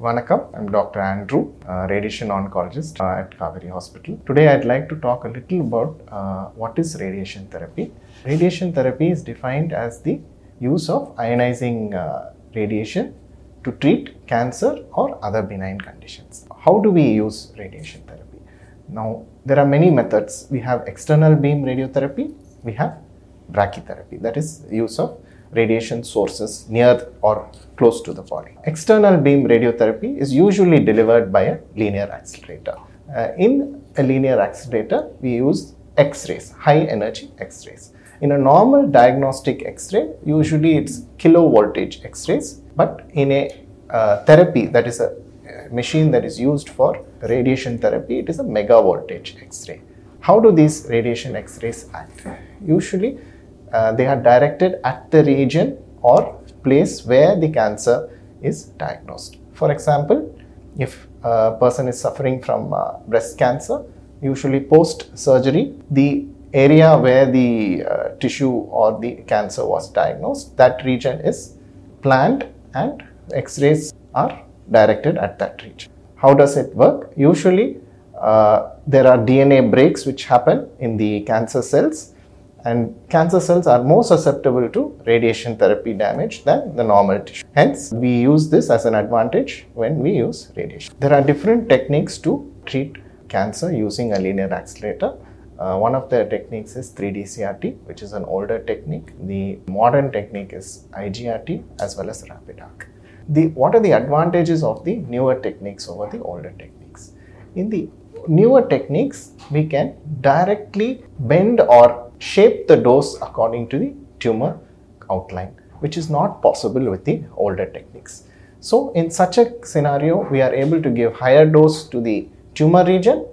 Vanakkam, I'm Dr. Andrew, radiation oncologist uh, at Kauvery Hospital. Today I'd like to talk a little about uh, what is radiation therapy. Radiation therapy is defined as the use of ionizing uh, radiation to treat cancer or other benign conditions. How do we use radiation therapy? Now, there are many methods. We have external beam radiotherapy, we have brachytherapy, that is, use of radiation sources near or close to the body. External beam radiotherapy is usually delivered by a linear accelerator. Uh, in a linear accelerator, we use X rays, high energy X rays. In a normal diagnostic X ray, usually it's kilovoltage X rays, but in a uh, therapy that is a machine that is used for radiation therapy, it is a megavoltage X ray. How do these radiation X rays act? Usually, uh, they are directed at the region or place where the cancer is diagnosed. For example, if a person is suffering from uh, breast cancer, usually post surgery, the area where the uh, tissue or the cancer was diagnosed, that region is planned and x rays are directed at that region. How does it work? Usually, uh, there are DNA breaks which happen in the cancer cells and cancer cells are more susceptible to radiation therapy damage than the normal tissue. Hence, we use this as an advantage when we use radiation. There are different techniques to treat cancer using a linear accelerator. Uh, one of the techniques is 3D CRT, which is an older technique. The modern technique is IGRT as well as RapidArc. The, what are the advantages of the newer techniques over the older techniques? In the newer techniques, we can directly bend or shape the dose according to the tumor outline, which is not possible with the older techniques. So, in such a scenario, we are able to give higher dose to the tumor region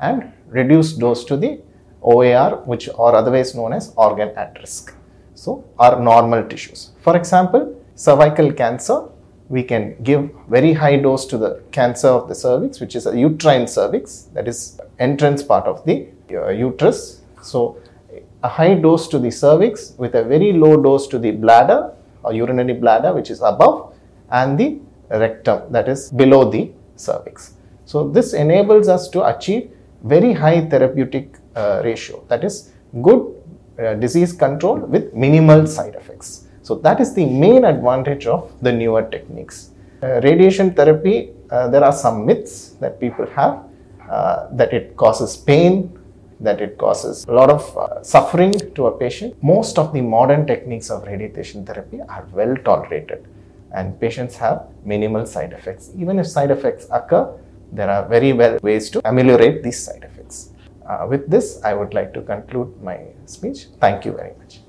and reduce dose to the OAR, which are otherwise known as organ at risk. So, are normal tissues. For example, cervical cancer, we can give very high dose to the cancer of the cervix, which is a uterine cervix, that is entrance part of the uh, uterus. So, a high dose to the cervix with a very low dose to the bladder or urinary bladder which is above and the rectum that is below the cervix. So this enables us to achieve very high therapeutic uh, ratio that is good uh, disease control with minimal side effects. So that is the main advantage of the newer techniques. Uh, radiation therapy, uh, there are some myths that people have uh, that it causes pain, that it causes a lot of uh, suffering to a patient. Most of the modern techniques of radiation therapy are well tolerated and patients have minimal side effects. Even if side effects occur, there are very well ways to ameliorate these side effects. Uh, with this, I would like to conclude my speech. Thank you very much.